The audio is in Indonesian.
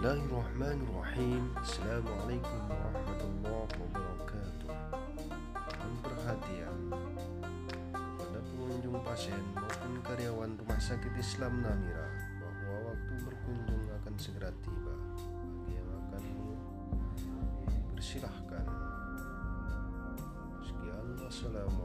Bismillahirrahmanirrahim. Assalamualaikum warahmatullahi wabarakatuh. عليكم perhatian. Kepada pengunjung pasien maupun karyawan Rumah Sakit Islam Namira Bahwa waktu berkunjung akan segera tiba. Bagi yang akan bersilahkan. Sekian Wassalamualaikum